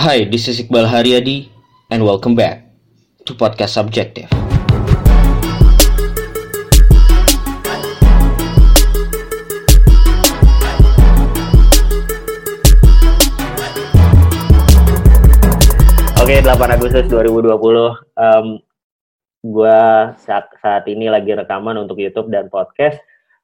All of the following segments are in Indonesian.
Hi, this is Iqbal Haryadi and welcome back to Podcast Subjective. Oke, 8 Agustus 2020. Um, gua saat, saat ini lagi rekaman untuk YouTube dan podcast.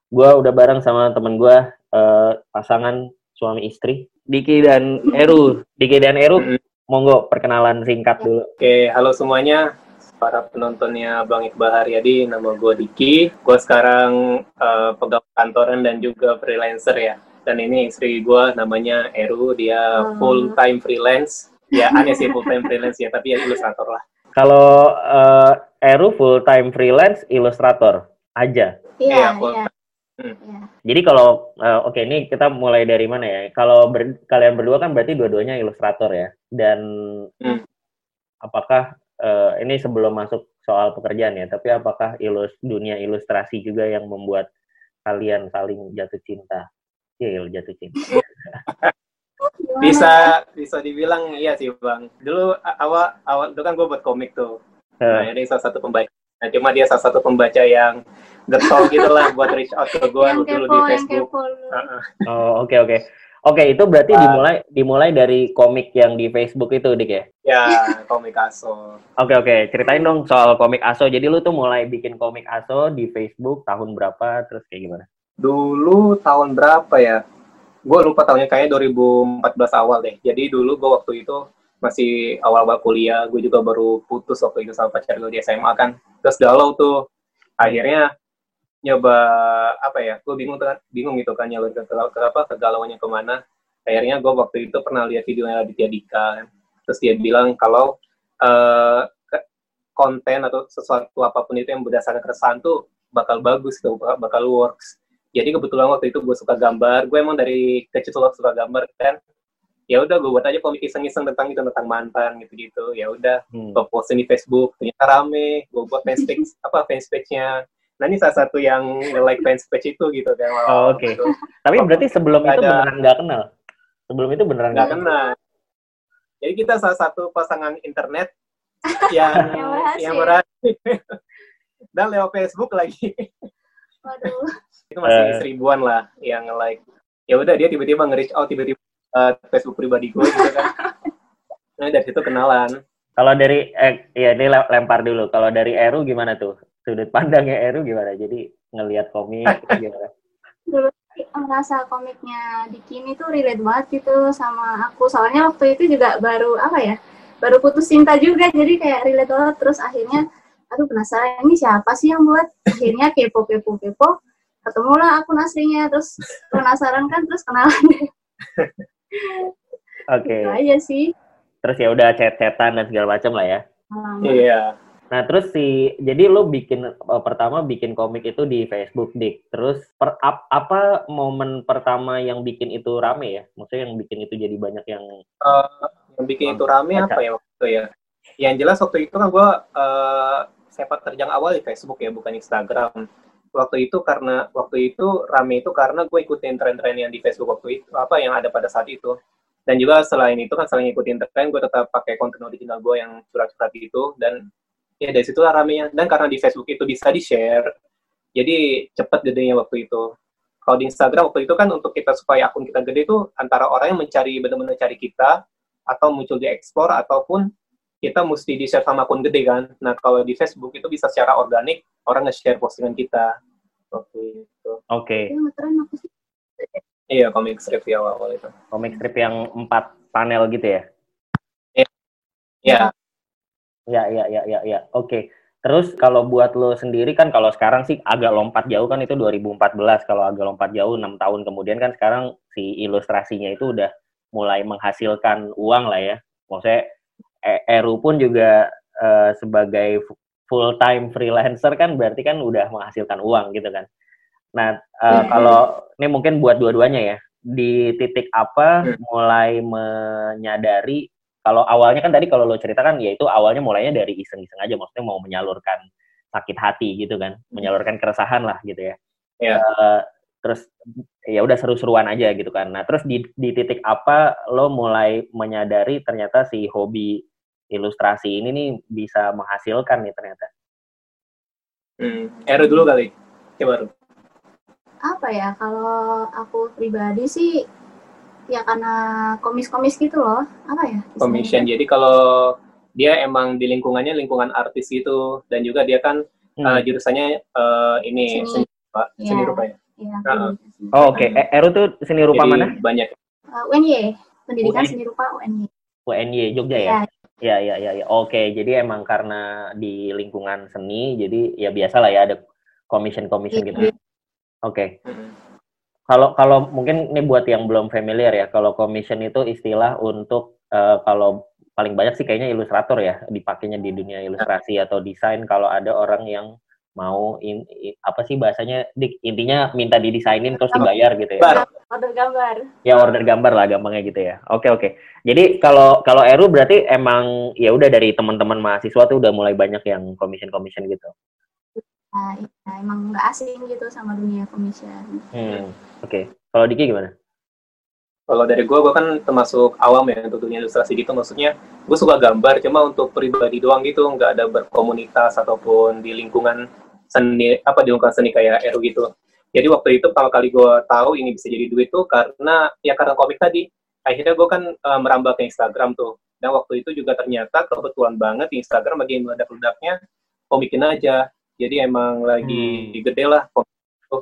Gua udah bareng sama temen gua uh, pasangan suami istri, Diki dan Eru. Diki dan Eru, monggo perkenalan singkat dulu. Oke, halo semuanya. Para penontonnya Bang Iqbal Haryadi, nama gue Diki. Gue sekarang uh, pegawai kantoran dan juga freelancer ya. Dan ini istri gue namanya Eru, dia full time freelance. Ya aneh sih full time freelance ya, tapi ya ilustrator lah. Kalau uh, Eru full time freelance ilustrator aja. Iya, Iya, full iya. Hmm. iya. Jadi kalau uh, oke ini kita mulai dari mana ya? Kalau ber- kalian berdua kan berarti dua-duanya ilustrator ya. Dan Hmm. apakah uh, ini sebelum masuk soal pekerjaan ya, tapi apakah ilus dunia ilustrasi juga yang membuat kalian saling jatuh cinta? Iya, jatuh cinta. Bisa bisa dibilang iya sih Bang. Dulu awal awal itu kan gue buat komik tuh. Nah, ini salah satu pembaca. Nah, cuma dia salah satu pembaca yang getol gitu lah buat reach out ke gue yang dulu kepo, di yang Facebook. Heeh. oh, oke oke. Oke, itu berarti Wah. dimulai dimulai dari komik yang di Facebook itu, Dik ya? Ya, komik aso. Oke oke, ceritain dong soal komik Aso. Jadi lu tuh mulai bikin komik Aso di Facebook tahun berapa? Terus kayak gimana? Dulu tahun berapa ya? Gue lupa tahunnya kayaknya 2014 awal deh. Jadi dulu gue waktu itu masih awal-awal kuliah. Gue juga baru putus waktu itu sama pacar gue di SMA kan. Terus galau tuh. Akhirnya nyoba apa ya? Gue bingung kan, bingung gitu kan nyalur ke, ke, ke apa ke mana. Akhirnya gue waktu itu pernah lihat videonya Aditya Dika. Kan. Terus dia bilang kalau ke- konten atau sesuatu apa pun itu yang berdasarkan keresahan tuh bakal bagus tuh, bakal, works jadi kebetulan waktu itu gue suka gambar gue emang dari kecil suka gambar kan ya udah gue buat aja komik iseng-iseng tentang itu tentang mantan gitu-gitu ya udah Hmm. gue posting di Facebook ternyata rame gue buat fanspage apa fanspage-nya nah ini salah satu yang like fanspage itu gitu kan Oh, oke. gitu. Tapi berarti sebelum itu ada. beneran nggak kenal? Sebelum itu beneran nggak nggak kena jadi kita salah satu pasangan internet yang Yang berhasil. berhasil dan lewat Facebook lagi Waduh. itu masih Eh. seribuan lah yang like ya udah dia tiba-tiba nge-reach out tiba-tiba uh, Facebook pribadi gue gitu kan nah dari situ kenalan Kalau dari eh, ya ini le- lempar dulu. Kalau dari Eru gimana tuh? Sudut pandangnya Eru gimana? Jadi ngelihat komik gimana? Dulu sih merasa komiknya di kini tuh relate banget gitu sama aku. Soalnya waktu itu juga baru apa ya? Baru putus cinta juga, jadi kayak relate banget. Terus akhirnya, aduh penasaran ini siapa sih yang buat? Akhirnya kepo kepo kepo. Ketemulah akun aslinya, terus penasaran kan, terus kenalan. Oke. Gitu aja sih. Terus ya udah chat-chatan dan segala macam lah ya. Iya Nah, terus si jadi lu bikin eh, pertama bikin komik itu di Facebook Dik. Terus per, ap- apa momen pertama yang bikin itu rame ya? Maksudnya yang bikin itu jadi banyak yang Uh, yang bikin itu rame Baca. apa ya waktu itu ya yang jelas waktu itu kan gue uh, sepak terjang awal di Facebook ya bukan Instagram waktu itu karena waktu itu rame itu karena gue ikutin tren-tren yang di Facebook waktu itu apa yang ada pada saat itu. Dan juga selain itu kan selain ikutin tren gue tetap pakai konten original gue yang surat-surat itu dan ya dari situ ramenya dan karena di Facebook itu bisa di share jadi cepet gedenya waktu itu. Kalau di Instagram waktu itu kan untuk kita supaya akun kita gede itu antara orang yang mencari benar-benar cari kita atau muncul di explore ataupun kita mesti di share sama akun gede kan nah kalau di Facebook itu bisa secara organik orang nge-share postingan kita oke, Yang ngetren apa sih? iya komik strip di awal-awal itu komik strip yang empat panel gitu ya? ya Ya, ya, ya, ya, ya. Oke. Terus kalau buat lo sendiri kan kalau sekarang sih agak lompat jauh kan itu 2014. Kalau agak lompat jauh enam tahun kemudian kan sekarang si ilustrasinya itu udah mulai menghasilkan uang lah ya. Maksudnya Eru pun juga eh, sebagai full time freelancer kan berarti kan udah menghasilkan uang gitu kan. Nah, eh, Mhm. kalau ini mungkin buat dua-duanya ya. Di titik apa Hmm. mulai menyadari kalau awalnya kan tadi kalau lo ceritakan ya itu awalnya mulainya dari iseng-iseng aja maksudnya mau menyalurkan sakit hati gitu kan menyalurkan keresahan lah gitu ya Iya. Eh, terus ya udah seru-seruan aja gitu kan. Nah, terus di, di titik apa lo mulai menyadari ternyata si hobi ilustrasi ini nih bisa menghasilkan nih ternyata. Hmm. Eru dulu kali. Coba Ru. Apa ya, kalau aku pribadi sih ya karena komis-komis gitu loh. Apa ya? Commission. Jadi kalau dia emang di lingkungannya lingkungan artis gitu dan juga dia kan Hmm. eh, jurusannya eh, ini Seni. seni rupa, seni Iya. rupa ya. Iya, Heeh. komunikasi. Oh, oke. Eh, Eru tuh seni rupa Jadi mana? banyak. Eh, UNY, pendidikan UNY. seni rupa UNY. UNY Jogja ya? Iya, Ya, ya, ya, ya. Oke, jadi emang karena di lingkungan seni, jadi ya biasa lah ya ada commission-commission gitu. Iya. Oke. Kalau kalau mungkin ini buat yang belum familiar ya, kalau commission itu istilah untuk eh, kalau paling banyak sih kayaknya ilustrator ya, dipakainya di dunia ilustrasi atau desain kalau ada orang yang mau in- i- apa sih bahasanya Dik, intinya minta didesainin terus dibayar gitu ya. Bar. order gambar. Ya order gambar lah gampangnya gitu ya. Oke oke. Jadi kalau kalau Eru berarti emang ya udah dari teman-teman mahasiswa tuh udah mulai banyak yang commission commission gitu. Nah, iya, emang nggak asing gitu sama dunia commission. Hmm. Oke. Kalau Diki gimana? Kalau dari gue, gue kan termasuk awam ya untuk dunia ilustrasi gitu. Maksudnya, gue suka gambar, cuma untuk pribadi doang gitu, nggak ada berkomunitas ataupun di lingkungan seni, apa di lingkungan seni kayak Eru gitu. Jadi waktu itu pertama kali gue tahu ini bisa jadi duit tuh karena ya karena komik tadi. Akhirnya gue kan eh, merambah ke Instagram tuh. Dan waktu itu juga ternyata kebetulan banget di Instagram lagi meledak-ledaknya komikin aja. Jadi emang lagi Hmm. gede lah komik itu.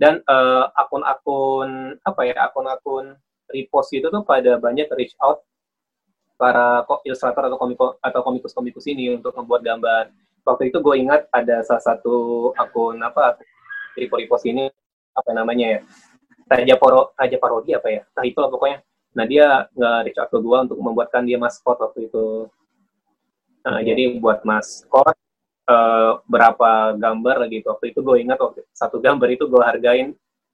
Dan eh, akun-akun apa ya akun-akun repost itu tuh pada banyak reach out para ilustrator atau komiko atau komikus-komikus ini untuk membuat gambar. Waktu itu gue ingat ada salah satu akun apa repo repost ini apa namanya ya Raja Poro Raja Parodi apa ya? Nah itu lah pokoknya. Nah dia nggak reach out ke gue untuk membuatkan dia maskot waktu itu. Nah Oke. jadi buat maskot eh, berapa gambar gitu. Waktu itu gue ingat waktu satu gambar itu gue hargain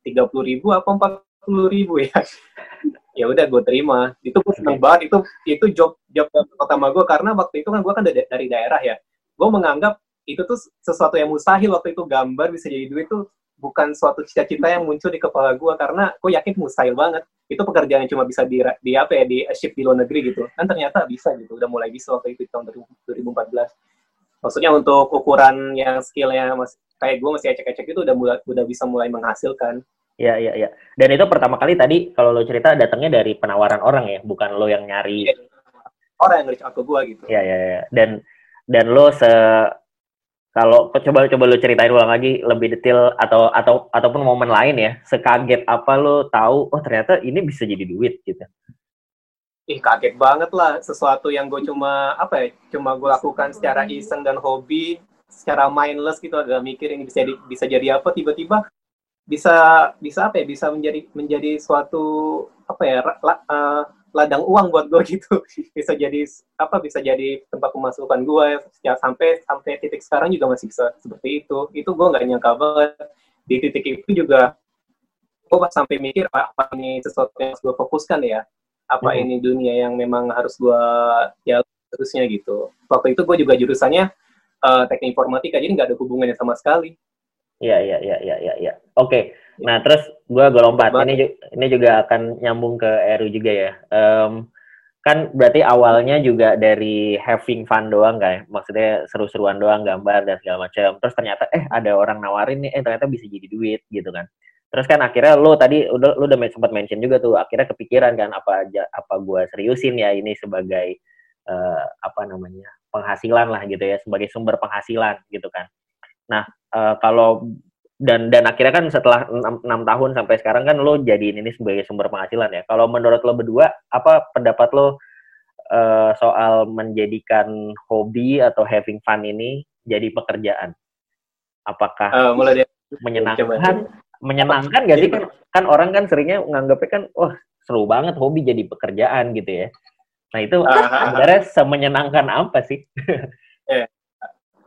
tiga puluh ribu apa empat puluh ribu ya. ya udah gue terima. Itu gue seneng banget. Itu itu job job pertama gue karena waktu itu kan gue kan dari, dari daerah ya. Gue menganggap itu tuh sesuatu yang mustahil waktu itu gambar bisa jadi duit tuh bukan suatu cita-cita yang muncul di kepala gue karena gue yakin mustahil banget itu pekerjaan yang cuma bisa di, di apa ya di ship di luar negeri gitu kan ternyata bisa gitu udah mulai bisa waktu itu tahun 2014 maksudnya untuk ukuran yang skillnya mas kayak gue masih ecek-ecek itu udah mulai udah bisa mulai menghasilkan Ya, ya, ya. Dan itu pertama kali tadi kalau lo cerita datangnya dari penawaran orang ya, bukan lo yang nyari. Iya. orang yang reach out ke gue gitu Ya, ya, ya. Dan dan lo se kalau coba coba lo ceritain ulang lagi lebih detail atau atau ataupun momen lain ya, sekaget apa lo tahu oh ternyata ini bisa jadi duit gitu. ih kaget banget lah sesuatu yang gue cuma apa ya cuma gue lakukan secara iseng dan hobi secara mindless gitu agak mikir ini bisa di- bisa jadi apa tiba-tiba bisa bisa apa ya bisa menjadi menjadi suatu apa ya eh, ladang uang buat gue gitu. Bisa jadi apa bisa jadi tempat pemasukan gue ya sampai sampai titik sekarang juga masih bisa seperti itu. Itu gue nggak nyangka banget. Di titik itu juga gue pas sampai mikir "Ah, apa ini sesuatu yang harus gue fokuskan ya? Apa Mhm. ini dunia yang memang harus gue ya terusnya gitu. Waktu itu gue juga jurusannya eh, teknik informatika jadi nggak ada hubungannya sama sekali. Iya, iya, iya, iya, iya, iya. Oke. Nah, terus gua gue lompat. Ini ini juga akan nyambung ke Eru juga ya. Em, kan berarti awalnya juga dari having fun doang kan? Maksudnya seru-seruan doang, gambar dan segala macam. Terus ternyata eh ada orang nawarin nih, eh ternyata bisa jadi duit gitu kan. Terus kan akhirnya lo tadi udah lo udah sempat mention juga tuh akhirnya kepikiran kan apa aja apa gua seriusin ya ini sebagai eh, apa namanya penghasilan lah gitu ya sebagai sumber penghasilan gitu kan. Nah eh, kalau dan dan akhirnya kan setelah enam, tahun sampai sekarang kan lo jadiin ini sebagai sumber penghasilan ya. Kalau menurut lo berdua apa pendapat lo eh, soal menjadikan hobi atau having fun ini jadi pekerjaan? Apakah Eh, mulai dari menyenangkan? Menyenangkan gak sih kan kan orang kan seringnya nganggapnya kan wah seru banget hobi jadi pekerjaan gitu ya. Nah itu Ah, sebenarnya semenyenangkan apa sih?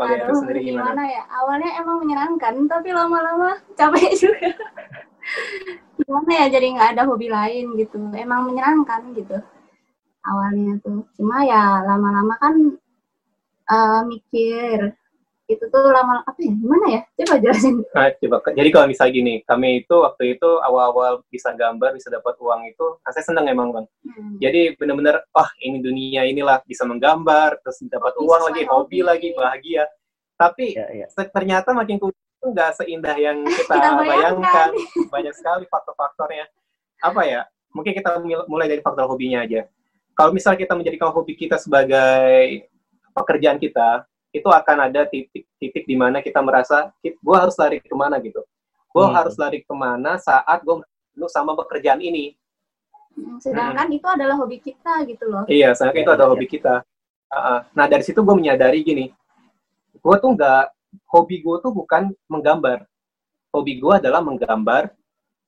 Kalau itu Aduh, sendiri gimana gimana ya? Awalnya emang menyenangkan, tapi lama-lama capek juga. gimana ya, jadi nggak ada hobi lain gitu. Emang menyenangkan gitu awalnya tuh. Cuma ya lama-lama kan eh, mikir, itu tuh lama apa ya gimana ya coba jelasin Nah, coba jadi kalau misalnya gini, kami itu waktu itu awal-awal bisa gambar, bisa dapat uang itu, nah saya senang emang bang. Hmm. Jadi bener-bener, wah ini dunia inilah bisa menggambar, terus dapat Hobi uang lagi, hobi. hobi lagi, bahagia. Tapi Ya, ya. ternyata makin itu nggak seindah yang kita, Kita bayangkan. bayangkan. Banyak sekali faktor-faktornya. Apa ya? Mungkin kita mulai dari faktor hobinya aja. Kalau misal kita menjadikan hobi kita sebagai pekerjaan kita, itu akan ada titik-titik di mana kita merasa, gue harus lari ke mana gitu. Gue Hmm. harus lari ke mana saat gue lu sama pekerjaan ini. Hmm, sedangkan itu adalah hobi kita gitu loh Iya, soalnya Iya, itu ada iya. hobi kita. Nah dari situ gue menyadari gini, gue tuh nggak hobi gue tuh bukan menggambar. Hobi gue adalah menggambar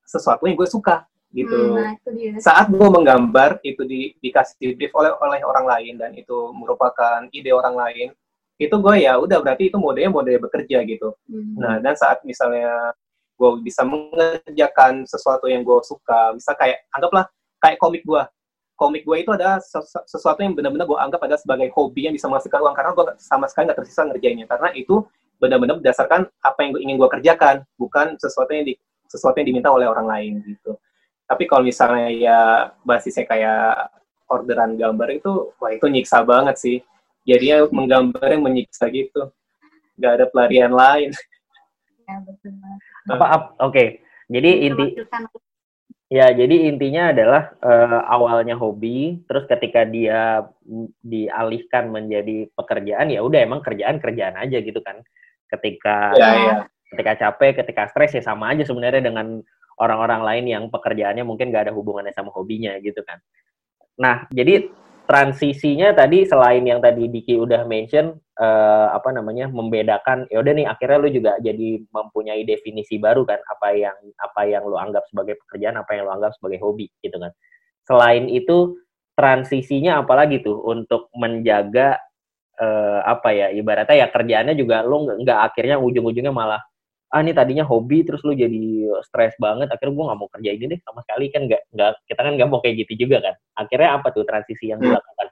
sesuatu yang gue suka gitu. Hmm, nah itu dia Saat gue menggambar itu di, dikasih brief oleh oleh orang lain dan itu merupakan ide orang lain, itu gue ya udah berarti itu modenya mode bekerja gitu. Hmm. Nah, dan saat misalnya gue bisa mengerjakan sesuatu yang gue suka, bisa kayak, anggaplah kayak komik gue. Komik gue itu ada sesu- sesuatu yang benar-benar gue anggap ada sebagai hobi yang bisa menghasilkan uang, karena gue sama sekali nggak tersisa ngerjainnya. Karena itu benar-benar berdasarkan apa yang gue ingin gue kerjakan, bukan sesuatu yang di, sesuatu yang diminta oleh orang lain gitu. Tapi kalau misalnya ya basisnya kayak orderan gambar itu, wah itu nyiksa banget sih. Jadinya menggambar yang menyiksa gitu. Gak ada pelarian lain. ya, betul. Apa ap- oke. Jadi inti Ya, jadi intinya adalah eh, awalnya hobi, terus ketika dia dialihkan menjadi pekerjaan, ya udah emang kerjaan kerjaan aja gitu kan. Ketika Ya, ya. ketika capek, ketika stres ya sama aja sebenarnya dengan orang-orang lain yang pekerjaannya mungkin gak ada hubungannya sama hobinya gitu kan. Nah, jadi transisinya tadi selain yang tadi Diki udah mention eh, apa namanya membedakan ya udah nih akhirnya lu juga jadi mempunyai definisi baru kan apa yang apa yang lu anggap sebagai pekerjaan, apa yang lu anggap sebagai hobi gitu kan. Selain itu transisinya apalagi tuh untuk menjaga eh, apa ya ibaratnya ya kerjaannya juga lu nggak akhirnya ujung-ujungnya malah ah ini tadinya hobi terus lu jadi stres banget akhirnya gua nggak mau kerja ini deh sama sekali kan nggak nggak kita kan nggak mau kayak gitu juga kan akhirnya apa tuh transisi yang dilakukan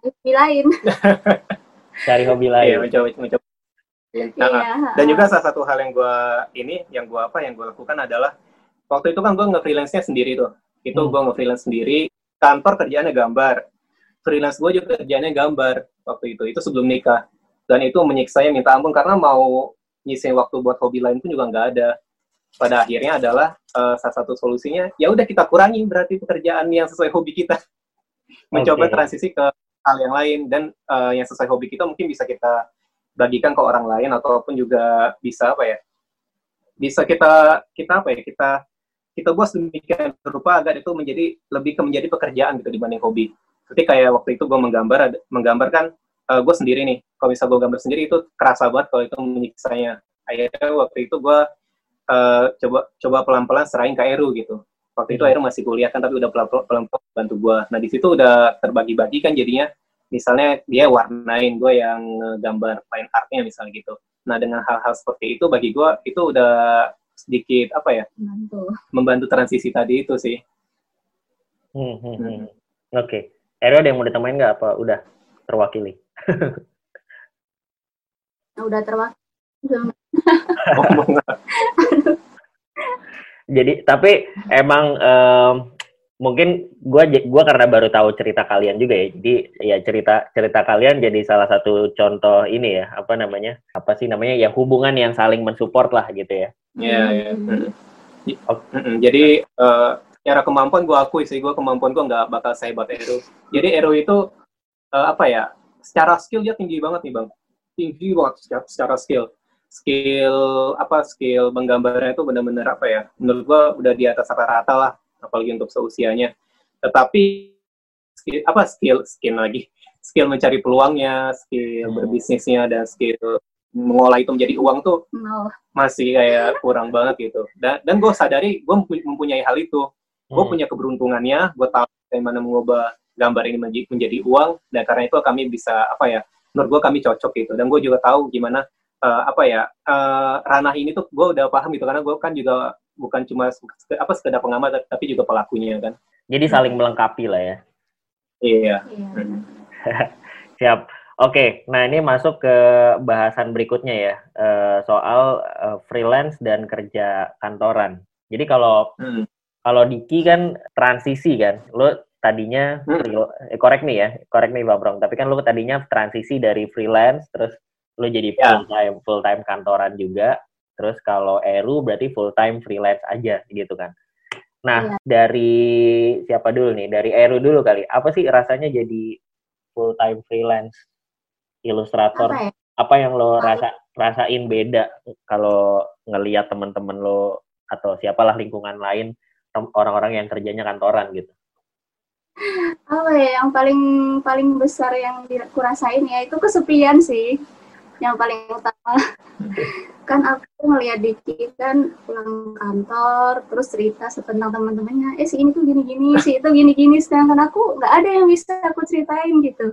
hobi lain cari hobi Iya, lain mencoba mencoba. Nah, iya dan juga salah satu hal yang gue ini, yang gue apa, yang gue lakukan adalah waktu itu kan gue nge-freelance-nya sendiri tuh. Itu Hmm. gue nge-freelance sendiri. Kantor kerjaannya gambar. Freelance gue juga kerjaannya gambar waktu itu. Itu sebelum nikah. Dan itu menyiksa saya minta ampun karena mau nyisain waktu buat hobi lain pun juga nggak ada. Pada akhirnya adalah eh, salah satu solusinya, ya udah kita kurangi berarti pekerjaan yang sesuai hobi kita. Mencoba Oke. transisi ke hal yang lain dan eh, yang sesuai hobi kita mungkin bisa kita bagikan ke orang lain ataupun juga bisa apa ya bisa kita kita apa ya kita kita buat sedemikian rupa agar itu menjadi lebih ke menjadi pekerjaan gitu dibanding hobi. Seperti kayak waktu itu gue menggambar ada- menggambar kan gue sendiri nih. Kalau misal gue gambar sendiri itu kerasa banget kalau itu menyiksanya. Akhirnya waktu itu gue eh, coba coba pelan-pelan serahin ke Eru gitu. Waktu itu Hmm. Eru masih kuliah kan tapi udah pelan-pelan bantu gue. Nah di situ udah terbagi-bagi kan jadinya misalnya dia warnain gue yang gambar fine artnya misalnya gitu. Nah dengan hal-hal seperti itu bagi gue itu udah sedikit apa ya bantu membantu transisi tadi itu sih. Hmm, hmm, hmm. oke Ero ada yang mau ditambahin nggak apa udah terwakili Nah, udah terwakil Ngomong jadi tapi emang em, mungkin gua j- gua karena baru tahu cerita kalian juga ya jadi ya cerita cerita kalian jadi salah satu contoh ini ya apa namanya apa sih namanya ya hubungan yang saling mensupport lah gitu ya Iya, iya. Hmm. Mm. Mm-mm. Jadi eh, secara kemampuan gue akui sih, gue kemampuan gue nggak bakal sehebat Ero. Jadi Ero itu eh, apa ya? Secara skill dia tinggi banget nih bang, tinggi banget secara, secara skill. Skill apa? Skill menggambarnya itu benar-benar apa ya? Menurut gue udah di atas rata-rata lah, apalagi untuk seusianya. Tetapi skill, apa skill skill lagi? Skill mencari peluangnya, skill Hmm. berbisnisnya dan skill mengolah itu menjadi uang tuh mau masih kayak kurang banget gitu. Dan, dan gue sadari gue mempunyai hal itu. Gue Hmm. punya keberuntungannya, gue tahu bagaimana mengubah gambar ini menjadi, menjadi uang. Dan karena itu kami bisa apa ya? Menurut gue kami cocok gitu. Dan gue juga tahu gimana eh, apa ya eh, ranah ini tuh gue udah paham gitu karena gue kan juga bukan cuma apa sekedar pengamat tapi juga pelakunya kan. jadi saling melengkapi lah ya Iya. Hmm. Siap. Oke, nah ini masuk ke bahasan berikutnya ya, uh, soal uh, freelance dan kerja kantoran. Jadi kalau hmm. kalau Diki kan transisi kan, lo tadinya hmm. eh, correct nih ya, correct nih Bang Brong, tapi kan lo tadinya transisi dari freelance terus lo jadi ya. full time full time kantoran juga, terus kalau Eru berarti full time freelance aja gitu kan. Nah, ya. dari siapa dulu nih? Dari Eru dulu kali. Apa sih rasanya jadi full time freelance? ilustrator apa, ya? apa yang lo rasa rasain beda kalau ngelihat teman-teman lo atau siapalah lingkungan lain orang-orang yang kerjanya kantoran gitu apa ya yang paling paling besar yang kurasain ya itu kesepian sih. Yang paling utama. Kan aku ngeliat Diki kan pulang kantor terus cerita tentang teman-temannya eh si ini tuh gini-gini si itu gini-gini sedangkan aku nggak ada yang bisa aku ceritain gitu.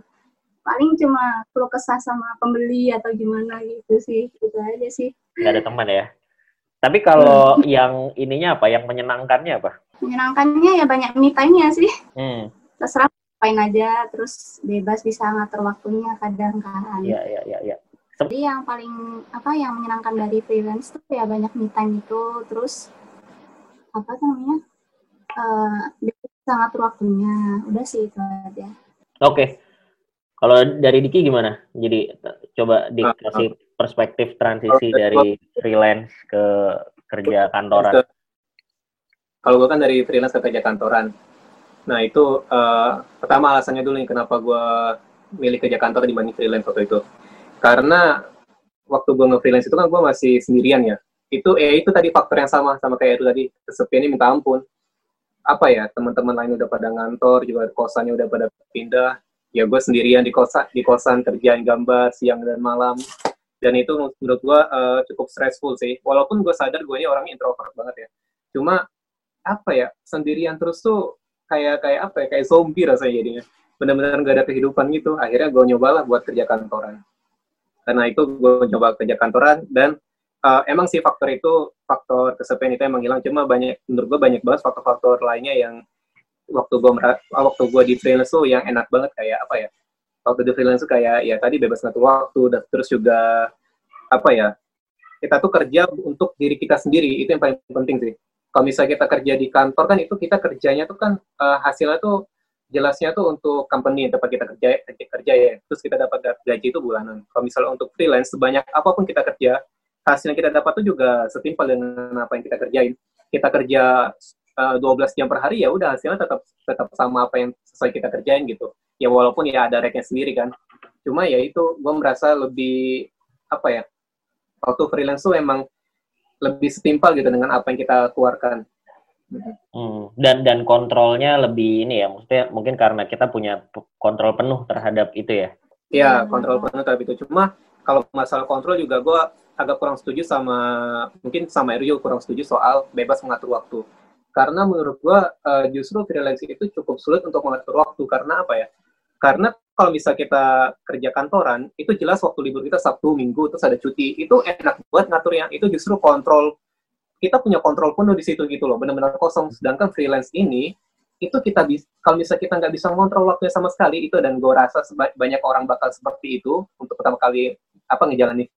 Paling cuma keluh kesah sama pembeli atau gimana gitu sih itu aja sih. Nggak ada teman ya? Tapi kalau hmm. yang ininya apa? Yang menyenangkannya apa? Menyenangkannya ya banyak me time-nya sih. Hmm. Terserah main aja terus bebas bisa ngatur waktunya kadang kan iya iya iya ya. jadi yang paling apa yang menyenangkan dari freelance tuh ya banyak me time itu terus apa namanya uh, bisa ngatur waktunya udah sih itu aja oke okay. Kalau dari Diki gimana? Jadi coba dikasih perspektif transisi dari freelance ke kerja kantoran. Kalau gue kan dari freelance ke kerja kantoran. Nah itu uh, pertama alasannya dulu nih kenapa gue milih kerja kantor dibanding freelance waktu itu. Karena waktu gue nge-freelance itu kan gue masih sendirian ya. Itu eh itu tadi faktor yang sama sama kayak itu tadi kesepian ini minta ampun. Apa ya teman-teman lain udah pada ngantor juga kosannya udah pada pindah ya gue sendirian di kosan di kosan kerjain gambar siang dan malam dan itu menurut gue uh, cukup stressful sih walaupun gue sadar gue ini orangnya introvert banget ya cuma apa ya sendirian terus tuh kayak kayak apa ya kayak zombie rasanya jadinya. Benar-benar gak ada kehidupan gitu. Akhirnya gue nyobalah buat kerja kantoran. Karena itu gue coba kerja kantoran dan uh, emang sih faktor itu faktor kesepian itu emang hilang. Cuma banyak menurut gue banyak banget faktor-faktor lainnya yang waktu gue waktu gue di freelance tuh yang enak banget. Kayak apa ya waktu di freelance tuh kayak ya tadi bebas ngatur waktu dan terus juga apa ya kita tuh kerja untuk diri kita sendiri. Itu yang paling penting sih kalau misalnya kita kerja di kantor kan itu kita kerjanya tuh kan uh, hasilnya tuh jelasnya tuh untuk company tempat kita kerja kerja, kerja ya. Terus kita dapat gaji itu bulanan. Kalau misalnya untuk freelance sebanyak apa pun kita kerja hasil yang kita dapat tuh juga setimpal dengan apa yang kita kerjain. Kita kerja uh, eh, 12 jam per hari ya udah hasilnya tetap tetap sama apa yang sesuai kita kerjain gitu. Ya walaupun ya ada reknya sendiri kan. Cuma ya itu gue merasa lebih apa ya waktu freelance tuh emang lebih setimpal gitu dengan apa yang kita keluarkan Hmm, dan dan kontrolnya lebih ini ya, maksudnya mungkin karena kita punya kontrol penuh terhadap itu ya. Iya, kontrol penuh terhadap itu. Cuma kalau masalah kontrol juga gue agak kurang setuju sama mungkin sama Erjo kurang setuju soal bebas mengatur waktu karena menurut gua uh, justru freelance itu cukup sulit untuk mengatur waktu karena apa ya karena kalau bisa kita kerja kantoran itu jelas waktu libur kita Sabtu Minggu terus ada cuti. Itu enak buat ngatur yang itu justru kontrol kita punya kontrol penuh di situ gitu loh benar-benar kosong. Sedangkan freelance ini itu kita bisa kalau bisa kita nggak bisa mengontrol waktunya sama sekali itu dan gue rasa banyak orang bakal seperti itu untuk pertama kali apa ngejalanin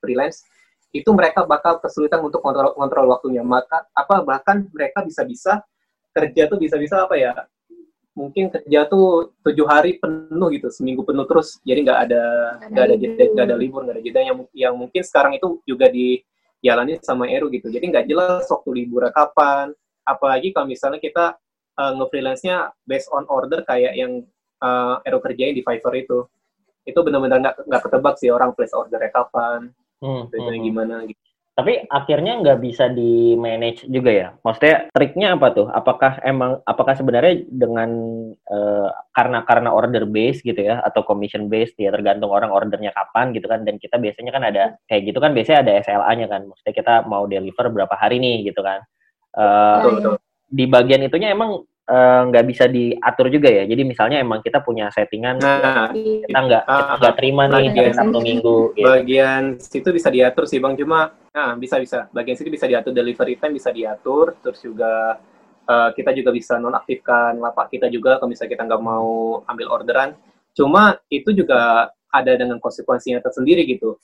freelance itu mereka bakal kesulitan untuk kontrol kontrol waktunya. Maka apa bahkan mereka bisa-bisa kerja tuh bisa-bisa apa ya mungkin kerja tuh tujuh hari penuh gitu seminggu penuh terus. Jadi nggak ada nggak ada jeda nggak ada libur nggak ada jeda. Yang yang mungkin sekarang itu juga dijalani sama Eru gitu. Jadi nggak jelas waktu libur kapan. Apalagi kalau misalnya kita uh, nge-freelance-nya based on order kayak yang uh, Eru kerjain di Fiverr itu. Itu benar-benar nggak nggak ketebak sih orang place ordernya kapan. Hmm, hmm, hmm. gimana gitu. Tapi akhirnya nggak bisa di manage juga ya. Maksudnya triknya apa tuh? Apakah emang apakah sebenarnya dengan uh, karena karena order base gitu ya atau commission base ya tergantung orang ordernya kapan gitu kan dan kita biasanya kan ada kayak gitu kan biasanya ada SLA-nya kan. Maksudnya kita mau deliver berapa hari nih gitu kan. Uh, betul, betul. Di bagian itunya emang nggak uh, bisa diatur juga ya. Jadi misalnya emang kita punya settingan nah, kita nggak uh, nggak terima nih bagian, Sabtu Minggu. Gitu. Bagian situ bisa diatur sih bang, cuma nah bisa bisa. Bagian situ bisa diatur delivery time bisa diatur, terus juga uh, kita juga bisa nonaktifkan lapak kita juga kalau misalnya kita nggak mau ambil orderan. Cuma itu juga ada dengan konsekuensinya tersendiri gitu.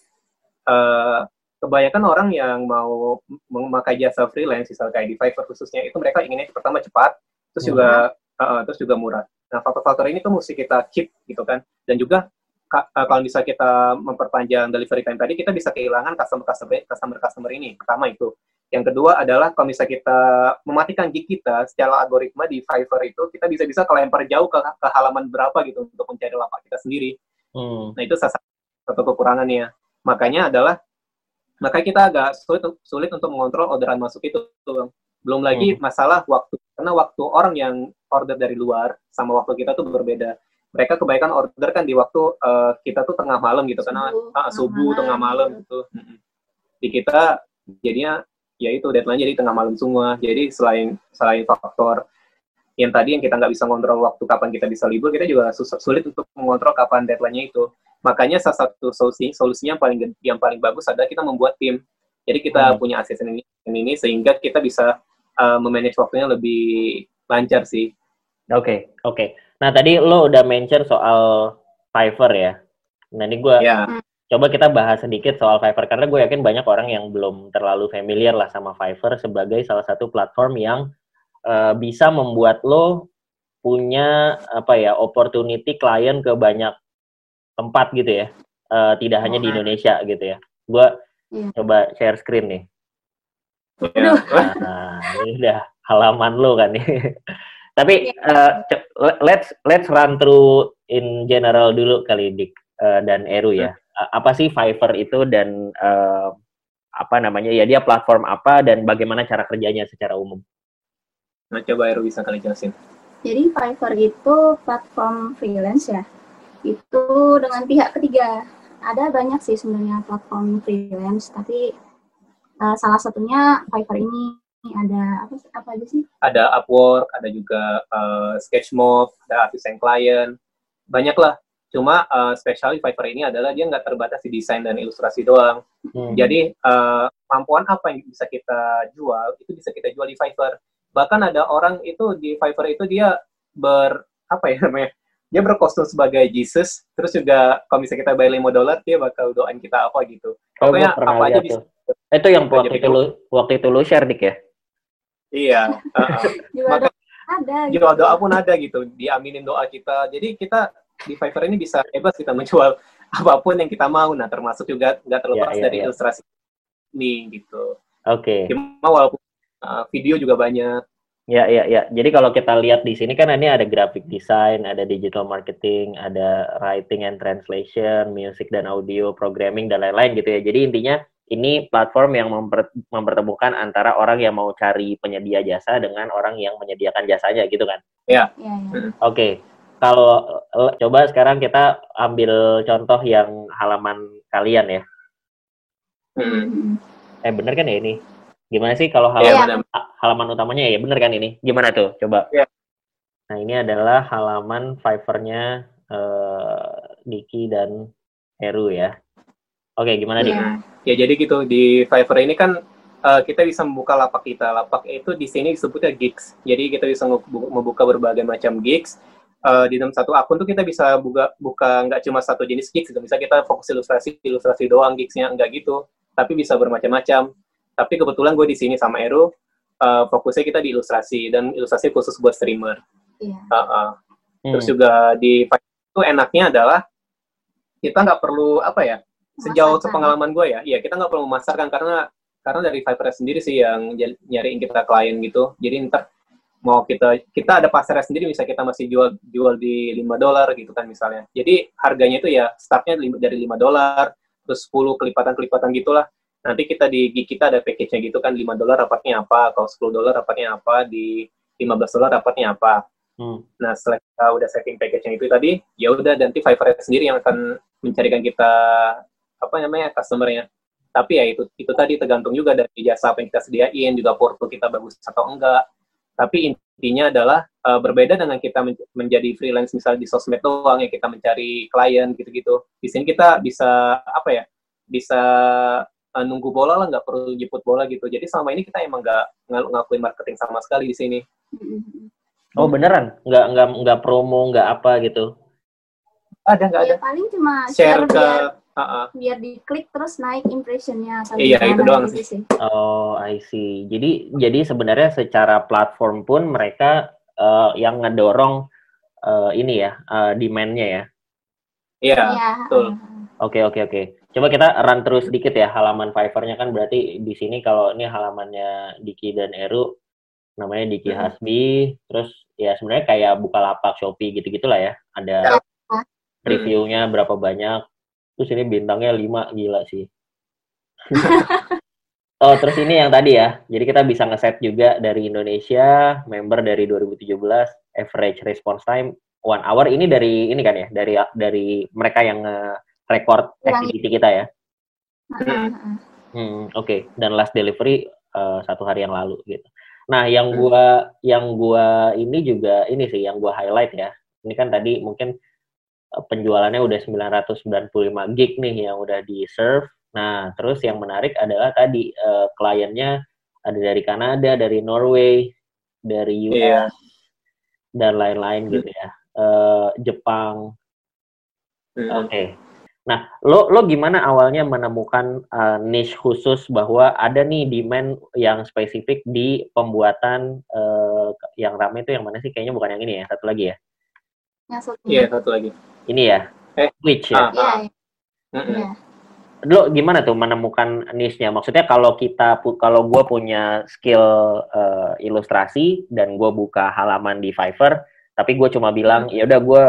Uh, kebanyakan orang yang mau memakai jasa freelance, misalnya kayak di Fiverr khususnya, itu mereka inginnya pertama cepat, terus juga uh, terus juga murah. Nah, faktor-faktor ini tuh mesti kita keep gitu kan. Dan juga kalau bisa kita memperpanjang delivery time tadi, kita bisa kehilangan customer-customer customer-customer ini. Pertama itu. Yang kedua adalah kalau bisa kita mematikan gig kita secara algoritma di Fiverr itu, kita bisa-bisa kelempar jauh ke, ke halaman berapa gitu untuk mencari lapak kita sendiri. Hmm. Nah itu salah satu kekurangannya. Makanya adalah makanya kita agak sulit, sulit untuk mengontrol orderan masuk itu. Belum lagi hmm. masalah waktu karena waktu orang yang order dari luar sama waktu kita tuh berbeda. Mereka kebaikan order kan di waktu uh, kita tuh tengah malam gitu karena subuh, uh, subuh tengah malam gitu. Di kita jadinya ya itu deadline jadi tengah malam semua. Jadi selain selain faktor yang tadi yang kita nggak bisa ngontrol waktu kapan kita bisa libur kita juga sulit untuk mengontrol kapan deadline-nya itu. Makanya salah satu solusi solusinya yang paling yang paling bagus adalah kita membuat tim. Jadi kita hmm. punya asisten ini ini sehingga kita bisa uh, memanage waktunya lebih lancar sih oke okay, oke okay. Nah tadi lo udah mention soal Fiverr ya. Nah ini gue yeah. coba kita bahas sedikit soal Fiverr karena gue yakin banyak orang yang belum terlalu familiar lah sama Fiverr sebagai salah satu platform yang uh, bisa membuat lo punya apa ya opportunity klien ke banyak tempat gitu ya. Uh, tidak oh, hanya di Indonesia gitu ya. Gue yeah. coba share screen nih. Yeah. Nah, ini udah halaman lo kan nih. Tapi uh, let's let's run through in general dulu kali Dik uh, dan Eru ya. Uh, apa sih Fiverr itu dan uh, apa namanya ya dia platform apa dan bagaimana cara kerjanya secara umum? Nah coba Eru bisa kali jelasin. Jadi Fiverr itu platform freelance ya. Itu dengan pihak ketiga. Ada banyak sih sebenarnya platform freelance, tapi uh, salah satunya Fiverr ini ada apa apa aja sih? Ada Upwork, ada juga uh, Sketchmob, ada Artisan Client, banyak lah. Cuma uh, spesial Fiverr ini adalah dia nggak terbatas di desain dan ilustrasi doang. Hmm. Jadi uh, kemampuan apa yang bisa kita jual itu bisa kita jual di Fiverr. Bahkan ada orang itu di Fiverr itu dia ber apa ya namanya? Dia berkostum sebagai Jesus, terus juga kalau misalnya kita bayar 5 dolar, dia bakal doain kita apa gitu. Oh, Pokoknya apa aja bisa. Itu yang waktu itu, lu, waktu itu lu share, Dik ya? Iya. Uh, Maka, ada. Gitu. doa pun ada gitu. Diaminin doa kita. Jadi kita di Fiverr ini bisa bebas kita menjual apa pun yang kita mau. Nah, termasuk juga nggak terlepas yeah, yeah, dari yeah. ilustrasi ini gitu. Oke. Okay. Cuma walaupun uh, video juga banyak. Ya, ya, ya. Jadi kalau kita lihat di sini kan ini ada graphic design, ada digital marketing, ada writing and translation, music dan audio, programming dan lain-lain gitu ya. Jadi intinya ini platform yang memper, mempertemukan antara orang yang mau cari penyedia jasa dengan orang yang menyediakan jasanya gitu kan? Iya. Yeah. Yeah, yeah. Oke. Okay. Kalau coba sekarang kita ambil contoh yang halaman kalian ya. Hmm. Eh bener kan ya ini? Gimana sih kalau iya, halaman yeah. halaman utamanya ya bener kan ini? Gimana tuh? Coba. Yeah. Nah ini adalah halaman Fiverr-nya uh, Diki dan Heru ya. Oke, gimana nih? Ya. ya, jadi gitu di Fiverr ini kan uh, kita bisa membuka lapak kita. Lapak itu di sini disebutnya gigs. Jadi kita bisa membuka berbagai macam gigs. Uh, di dalam satu akun tuh kita bisa buka buka nggak cuma satu jenis gigs, bisa kita fokus ilustrasi ilustrasi doang gigsnya nggak gitu, tapi bisa bermacam-macam. Tapi kebetulan gue di sini sama Eru uh, fokusnya kita di ilustrasi dan ilustrasi khusus buat streamer. Iya. Uh, uh. Hmm. Terus juga di Fiverr itu enaknya adalah kita nggak perlu apa ya sejauh sepengalaman gue ya, iya kita nggak perlu memasarkan karena karena dari Fiverr sendiri sih yang nyariin kita klien gitu. Jadi ntar mau kita kita ada pasarnya sendiri bisa kita masih jual jual di 5 dolar gitu kan misalnya. Jadi harganya itu ya startnya dari 5 dolar terus 10 kelipatan-kelipatan gitulah. Nanti kita di gig kita ada package-nya gitu kan 5 dolar dapatnya apa, kalau 10 dolar dapatnya apa, di 15 dolar dapatnya apa. Hmm. Nah, setelah kita udah setting package-nya itu tadi, ya udah nanti Fiverr sendiri yang akan mencarikan kita apa namanya customernya. Tapi ya itu itu tadi tergantung juga dari jasa apa yang kita sediain juga porto kita bagus atau enggak. Tapi intinya adalah uh, berbeda dengan kita men menjadi freelance misalnya di sosmed doang ya kita mencari klien gitu-gitu. Di sini kita bisa apa ya bisa uh, nunggu bola lah nggak perlu jemput bola gitu. Jadi selama ini kita emang nggak ng ngakuin marketing sama sekali di sini. Oh beneran? Nggak nggak nggak promo nggak apa gitu? Ada nggak ada? Ya paling cuma Share ke biar, ah, ah. biar diklik terus naik impressionnya sampai Iya, itu doang gitu sih. Oh, I see. Jadi jadi sebenarnya secara platform pun mereka eh, yang ngedorong eh, ini ya eh, demand-nya ya. Iya, Iya. betul. Oke oke oke. Coba kita run terus sedikit ya halaman Fiverr-nya kan berarti di sini kalau ini halamannya Diki dan Eru namanya Diki Hmm. Hasbi. Terus ya sebenarnya kayak Bukalapak, Shopee gitu-gitu lah ya. Ada Ya. reviewnya berapa banyak. Terus ini bintangnya 5 gila sih. oh terus ini yang tadi ya. Jadi kita bisa ngeset juga dari Indonesia, member dari 2017, average response time one hour. Ini dari ini kan ya, dari dari mereka yang record activity kita ya. Heeh. Hmm, oke. Dan last delivery eh, satu hari yang lalu gitu. Nah, yang gua yang gua ini juga ini sih yang gua highlight ya. Ini kan tadi mungkin penjualannya udah 995 gig nih yang udah di serve. Nah, terus yang menarik adalah tadi eh, kliennya ada dari Kanada, dari Norway, dari US Iya. dan lain-lain gitu ya. Eh, Jepang, Hmm. Oke. Nah, lo lo gimana awalnya menemukan uh, niche khusus bahwa ada nih demand yang spesifik di pembuatan uh, yang rame itu yang mana sih? Kayaknya bukan yang ini ya, satu lagi ya. Yang satu. Iya, satu lagi. Ini ya. Eh, Twitch ya. ah. Iya, Mm-mm. iya. Lo gimana tuh menemukan niche-nya? Maksudnya kalau kita kalau gua punya skill uh, ilustrasi dan gua buka halaman di Fiverr, tapi gue cuma bilang ya udah gua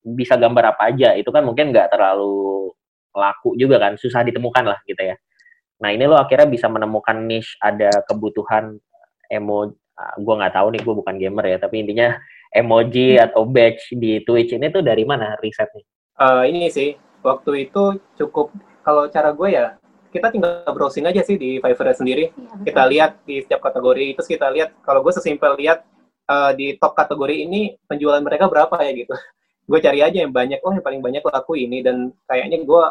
bisa gambar apa aja, itu kan mungkin nggak terlalu laku juga kan, susah ditemukan lah gitu ya. Nah ini lo akhirnya bisa menemukan niche, ada kebutuhan emo, gue nggak tahu nih, gue bukan gamer ya, tapi intinya emoji atau badge di Twitch ini tuh dari mana risetnya? Eh, ini sih waktu itu cukup kalau cara gue ya kita tinggal browsing aja sih di Fiverr sendiri. Betul. kita lihat di setiap kategori terus kita lihat kalau gue sesimpel lihat eh, di top kategori ini penjualan mereka berapa ya gitu. Gue cari aja yang banyak oh yang paling banyak laku ini dan kayaknya gue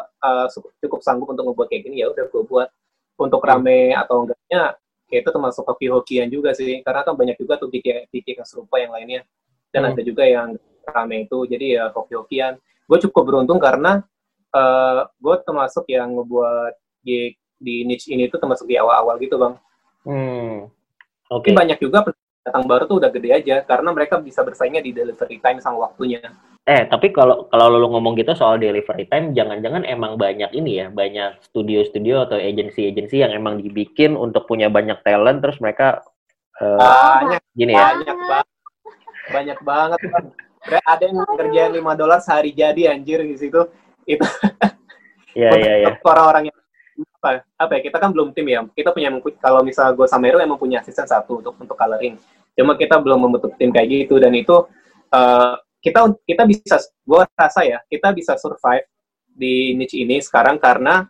su- cukup sanggup untuk ngebuat kayak gini ya udah gue buat. Untuk rame atau enggaknya kayak itu termasuk hoki-hokian juga sih karena kan banyak juga tuh gig yang serupa yang lainnya dan Hmm. ada juga yang rame itu jadi ya hoki-hokian gue cukup beruntung karena eh gue termasuk yang ngebuat gig di niche ini tuh termasuk di awal-awal gitu bang Hmm, oke. tapi banyak juga datang baru tuh udah gede aja karena mereka bisa bersaingnya di delivery time sama waktunya Eh, tapi kalau kalau lo ngomong gitu soal delivery time, jangan-jangan emang banyak ini ya, banyak studio-studio atau agensi-agensi yang emang dibikin untuk punya banyak talent, terus mereka eh, banyak gini ya. banyak banget banyak banget bang. Bre- ada yang kerjaan 5 dolar sehari jadi anjir di situ. Itu. Iya, iya, iya. untuk orang-orang yang apa, apa ya kita kan belum tim ya. Kita punya kalau misal gue sama Heru emang punya asisten satu untuk untuk coloring. Cuma kita belum membentuk tim kayak gitu. Dan itu eh, kita kita bisa gue rasa ya kita bisa survive di niche ini sekarang karena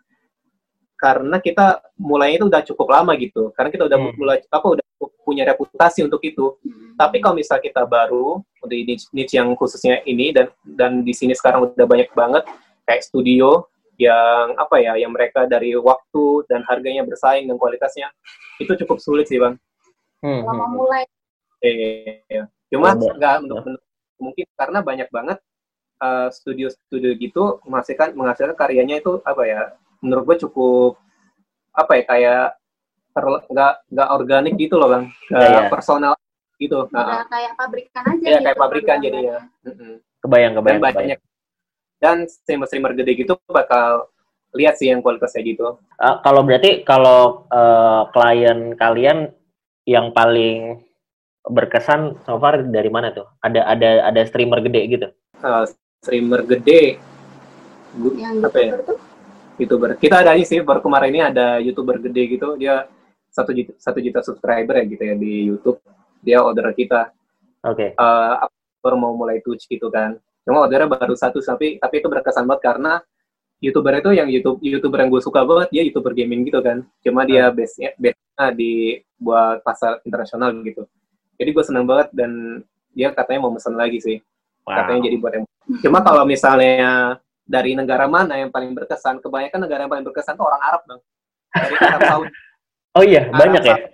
karena kita mulainya itu udah cukup lama gitu. Karena kita udah Hmm. mulai apa udah punya reputasi untuk itu. Tapi kalau misal kita baru di niche, niche yang khususnya ini dan dan di sini sekarang udah banyak banget kayak studio yang apa ya yang mereka dari waktu dan harganya bersaing dan kualitasnya itu cukup sulit sih bang. Hmm, Kalau mau hmm, mulai. Eh, iya. cuma nggak menurut, menurut- mungkin karena banyak banget eh, studio-studio gitu menghasilkan menghasilkan karyanya itu apa ya menurut gue cukup apa ya kayak nggak nggak organik gitu loh bang nggak Iya, iya. personal gitu nah, kayak pabrikan aja Iya, gitu. kayak pabrikan jadinya. mm-mm. Kebayang, dan kebayang, kebayang. banyak dan streamer-streamer gede gitu bakal lihat sih yang kualitasnya gitu Eh, kalau berarti kalau eh, klien kalian yang paling berkesan so far dari mana tuh? Ada ada ada streamer gede gitu? Eh, streamer gede Yang apa ya tuh youtuber. Kita ada ini sih baru kemarin ini ada youtuber gede gitu. Dia satu juta satu juta subscriber ya gitu ya di YouTube. Dia order kita. Oke. eh, baru mau mulai Twitch gitu kan. Cuma ordernya baru satu tapi tapi itu berkesan banget karena youtuber itu yang YouTube youtuber yang gue suka banget dia youtuber gaming gitu kan. Cuma dia base nya base di buat pasar internasional gitu. Jadi gue seneng banget dan dia katanya mau mesen lagi sih. Katanya Wow. jadi buat emo- cuma kalau misalnya dari negara mana yang paling berkesan? Kebanyakan negara yang paling berkesan tuh orang Arab bang. Dari Arab Saudi. Oh iya, Arab banyak ya. Saudi-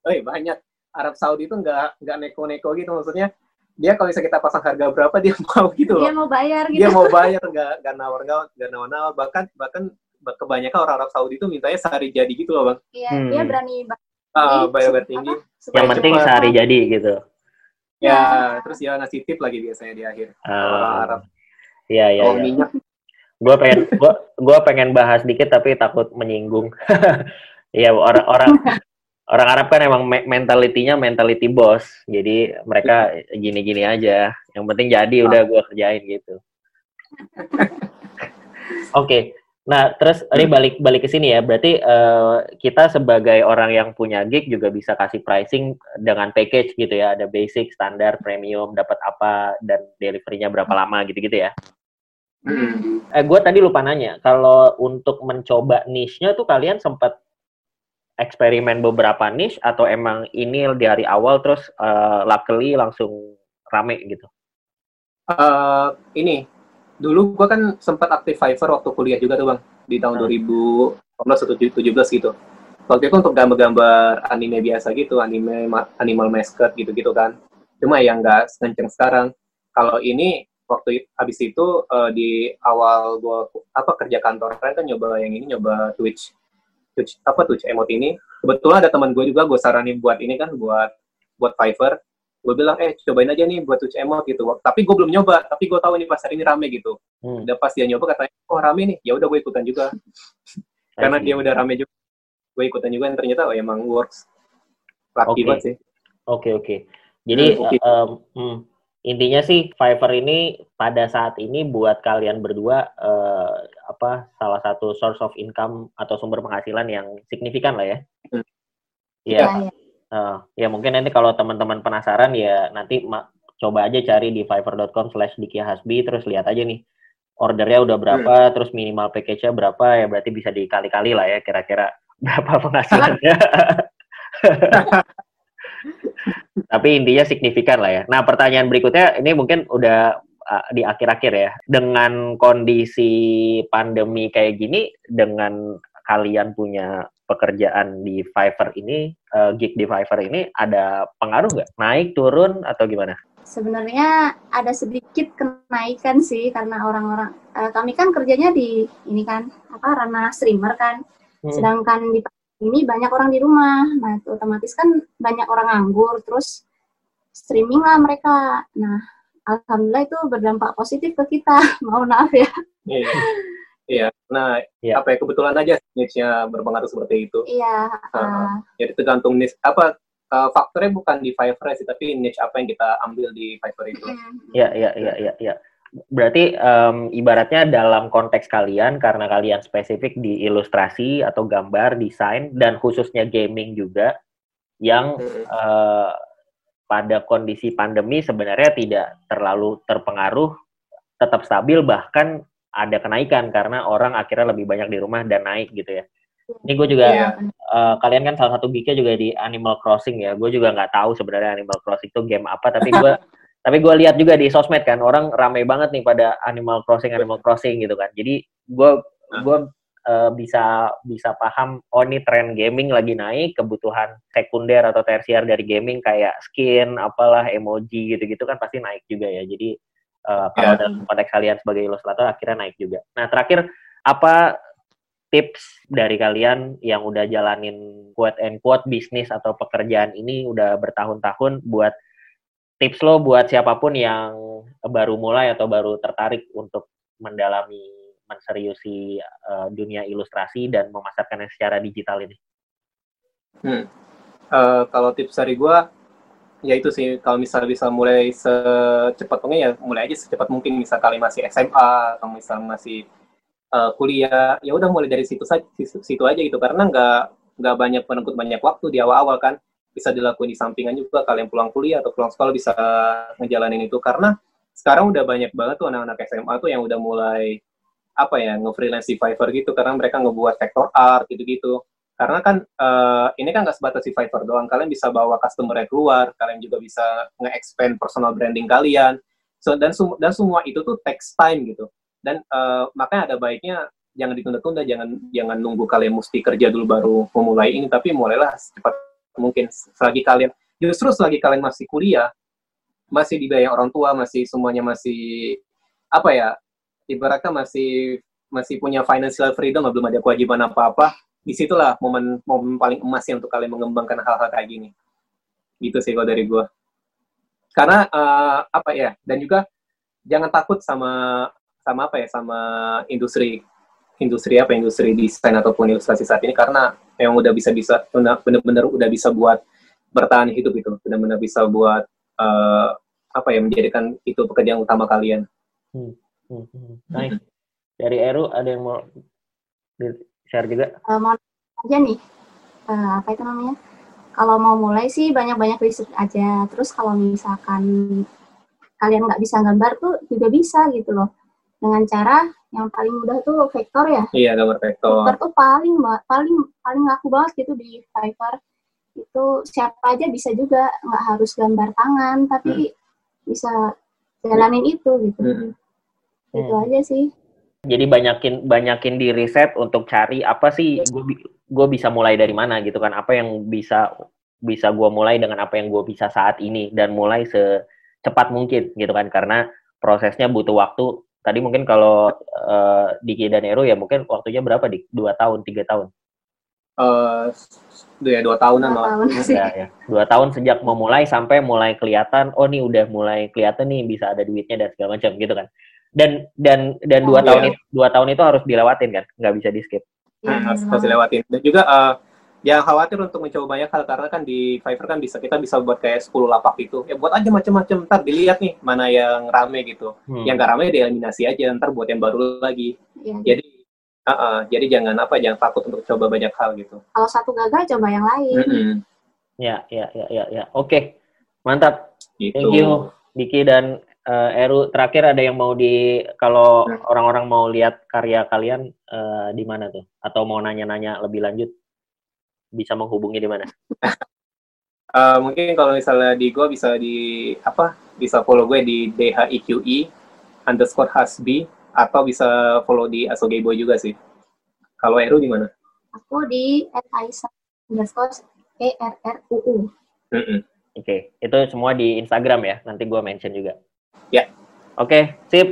oh iya banyak. Arab Saudi itu nggak nggak neko-neko gitu maksudnya. Dia kalau misalnya kita pasang harga berapa dia mau gitu loh. Dia mau bayar gitu. dia mau bayar nggak nggak nawar nggak nggak nawar nawar bahkan bahkan kebanyakan orang Arab Saudi itu mintanya sehari jadi gitu loh bang. Iya, Hmm. dia berani bayar Ah, Jadi, bayar sup- tinggi apa, Yang penting cepat. sehari jadi gitu. ya Ya. terus ya ngasih tip lagi biasanya di akhir. Ah, Arab Iya iya. kalau iya. minyak Gue pengen gua gua pengen bahas dikit tapi takut menyinggung. Iya orang-orang orang Arab kan emang me- mentalitinya mentality bos. Jadi mereka gini-gini aja. Yang penting jadi udah gua kerjain gitu. Oke. Nah, terus ini balik balik ke sini ya. Berarti eh, kita sebagai orang yang punya gig juga bisa kasih pricing dengan package gitu ya. Ada basic, standar, premium, dapat apa dan deliverynya berapa lama gitu-gitu ya. Mm. Eh, gue tadi lupa nanya, kalau untuk mencoba niche-nya tuh kalian sempat eksperimen beberapa niche atau emang ini dari awal terus eh, luckily langsung rame gitu? Eh, ini dulu gua kan sempat aktif Fiverr waktu kuliah juga tuh bang. Di tahun Hmm. 2018 atau 17 gitu. Waktu itu untuk gambar-gambar anime biasa gitu anime ma- animal mascot gitu-gitu kan. Cuma yang nggak sekenceng sekarang. Kalau ini waktu habis itu eh, di awal gua apa kerja kantoran kan nyoba yang ini nyoba Twitch. Twitch apa Twitch emot ini. Kebetulan ada teman gue juga gue saranin buat ini kan buat buat Fiverr gue bilang eh cobain aja nih buat Twitch emot gitu tapi gue belum nyoba tapi gue tahu ini pasar ini rame gitu Hmm. udah pas dia nyoba katanya oh rame nih ya udah gue ikutan juga karena dia udah rame juga gue ikutan juga dan ternyata oh emang works laki Oke. banget sih Oke oke. Jadi Hmm, oke. eh, em, hmm, intinya sih Fiverr ini pada saat ini buat kalian berdua eh, apa salah satu source of income atau sumber penghasilan yang signifikan lah ya. Hmm. Iya. Ya, ya. Eh, ya mungkin nanti kalau teman-teman penasaran ya nanti ma- coba aja cari di fiverr.com slash Hasbi terus lihat aja nih ordernya udah berapa terus minimal package-nya berapa ya berarti bisa dikali-kali lah ya kira-kira berapa penghasilannya. Tapi intinya signifikan lah ya. Nah pertanyaan berikutnya ini mungkin udah uh, di akhir-akhir ya. Dengan kondisi pandemi kayak gini, dengan kalian punya pekerjaan di Fiverr ini, uh, gig di Fiverr ini, ada pengaruh nggak? Naik, turun, atau gimana? Sebenarnya ada sedikit kenaikan sih karena orang-orang eh, kami kan kerjanya di ini kan apa ranah streamer kan. Hmm. Sedangkan di ini banyak orang di rumah. Nah, itu otomatis kan banyak orang nganggur terus streaming lah mereka. Nah, alhamdulillah itu berdampak positif ke kita. Mohon maaf ya. Iya. Iya. Nah, Iya. apa ya kebetulan aja niche-nya berpengaruh seperti itu. Iya, Ah. eh, Jadi tergantung niche apa eh, faktornya bukan di Fiverr sih, tapi niche apa yang kita ambil di Fiverr itu. mm, Ya, ya, ya, ya, ya. Berarti em, ibaratnya dalam konteks kalian, karena kalian spesifik di ilustrasi atau gambar, desain, dan khususnya gaming juga, yang eh, pada kondisi pandemi sebenarnya tidak terlalu terpengaruh, tetap stabil, bahkan ada kenaikan karena orang akhirnya lebih banyak di rumah dan naik gitu ya. Ini gue juga, Iya. eh, kalian kan salah satu geeknya juga di Animal Crossing ya. Gue juga nggak tahu sebenarnya Animal Crossing itu game apa, tapi gue tapi gue lihat juga di sosmed kan orang ramai banget nih pada Animal Crossing Animal Crossing gitu kan. Jadi gue gue eh, bisa bisa paham oh ini tren gaming lagi naik, kebutuhan sekunder atau tersier dari gaming kayak skin, apalah emoji gitu-gitu kan pasti naik juga ya. Jadi eh, kalau Ya. dalam konteks kalian sebagai ilustrator akhirnya naik juga. Nah terakhir apa tips dari kalian yang udah jalanin quote and quote bisnis atau pekerjaan ini udah bertahun-tahun buat tips lo buat siapa pun yang baru mulai atau baru tertarik untuk mendalami menseriusi uh, dunia ilustrasi dan memasarkannya secara digital ini. Hmm. Eh, kalau tips dari gue, ya itu sih. Kalau misal bisa mulai secepat mungkin ya mulai aja secepat mungkin. Misal kalian masih SMA atau misal masih eh, kuliah ya udah mulai dari situ saja situ, aja gitu. Karena nggak nggak banyak penekut banyak waktu di awal-awal kan. Bisa dilakuin di sampingan juga. Kalian pulang kuliah atau pulang sekolah bisa ngejalanin itu. Karena sekarang udah banyak banget tuh anak-anak SMA tuh yang udah mulai apa ya nge-freelance di Fiverr gitu. Karena mereka ngebuat vector art gitu-gitu karena kan eh, ini kan nggak sebatas di Fiverr doang kalian bisa bawa customer keluar kalian juga bisa nge-expand personal branding kalian so dan dan semua itu tuh takes time gitu dan eh, makanya ada baiknya jangan ditunda-tunda jangan jangan nunggu kalian mesti kerja dulu baru memulai ini tapi mulailah secepat mungkin selagi kalian justru selagi kalian masih kuliah masih dibayar orang tua, masih semuanya masih apa ya? Ibaratnya masih masih punya financial freedom, belum ada kewajiban apa-apa. Di situlah momen momen paling emas ya untuk kalian mengembangkan hal-hal kayak gini. Gitu sih kalau dari gue. Karena uh, apa ya? Dan juga jangan takut sama sama apa ya? Sama industri industri apa industri desain ataupun ilustrasi saat ini karena yang udah bisa bisa benar-benar udah bisa buat bertahan hidup itu benar-benar bisa buat uh, apa ya menjadikan itu pekerjaan utama kalian. Hmm. Hmm. hmm. Nice. Dari Eru ada yang mau share juga? Uh, mau aja nih uh, apa itu namanya? Kalau mau mulai sih banyak-banyak riset aja. Terus kalau misalkan kalian nggak bisa gambar tuh juga bisa gitu loh dengan cara yang paling mudah tuh vektor ya. Iya, gambar vektor. Vektor tuh paling paling paling laku banget gitu di Fiverr. Itu siapa aja bisa juga, nggak harus gambar tangan, tapi hmm. bisa jalanin itu gitu. Hmm. Itu hmm. aja sih. Jadi banyakin banyakin di riset untuk cari apa sih gue gue bisa mulai dari mana gitu kan? Apa yang bisa bisa gue mulai dengan apa yang gue bisa saat ini dan mulai secepat mungkin gitu kan? Karena prosesnya butuh waktu. Tadi mungkin kalau uh, Diki dan Eru ya mungkin waktunya berapa di dua tahun tiga tahun? Uh, ya dua tahunan dua tahun ya, ya. dua tahun sejak memulai sampai mulai kelihatan oh nih udah mulai kelihatan nih bisa ada duitnya dan segala macam gitu kan dan dan dan dua oh, tahun iya. itu dua tahun itu harus dilewatin kan? Nggak bisa di skip. Nah, harus harus dilewatin. Dan juga uh, yang khawatir untuk mencoba banyak hal karena kan di Fiverr kan bisa kita bisa buat kayak 10 lapak gitu ya buat aja macam-macam ntar dilihat nih mana yang rame gitu. Hmm. yang gak rame dieliminasi aja. Ntar buat yang baru lagi. Ya. jadi uh -uh, jadi jangan apa jangan takut untuk coba banyak hal gitu. Kalau satu gagal coba yang lain. Mm -hmm. ya ya ya ya ya. Oke. Mantap. Gitu. thank you Diki dan uh, Eru terakhir ada yang mau di kalau hmm. orang-orang mau lihat karya kalian uh, di mana tuh atau mau nanya-nanya lebih lanjut bisa menghubungi di mana? uh, mungkin kalau misalnya di gue bisa di apa bisa follow gue di dhiqi e underscore hasbi atau bisa follow di asogebo juga sih. Kalau Eru di mana? Aku di @aisa underscore e r r u u. Mm -mm. Oke, okay. itu semua di Instagram ya. Nanti gue mention juga. Ya. Yeah. Oke, okay, sip.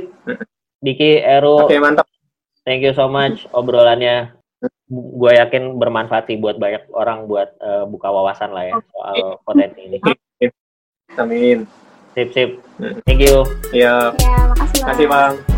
Diki, Eru. Oke, okay, mantap. Thank you so much obrolannya gue yakin bermanfaat sih buat banyak orang buat uh, buka wawasan lah ya soal potensi ini. Amin. Sip sip. Thank you. Iya. Ya, makasih bang. Makasih bang.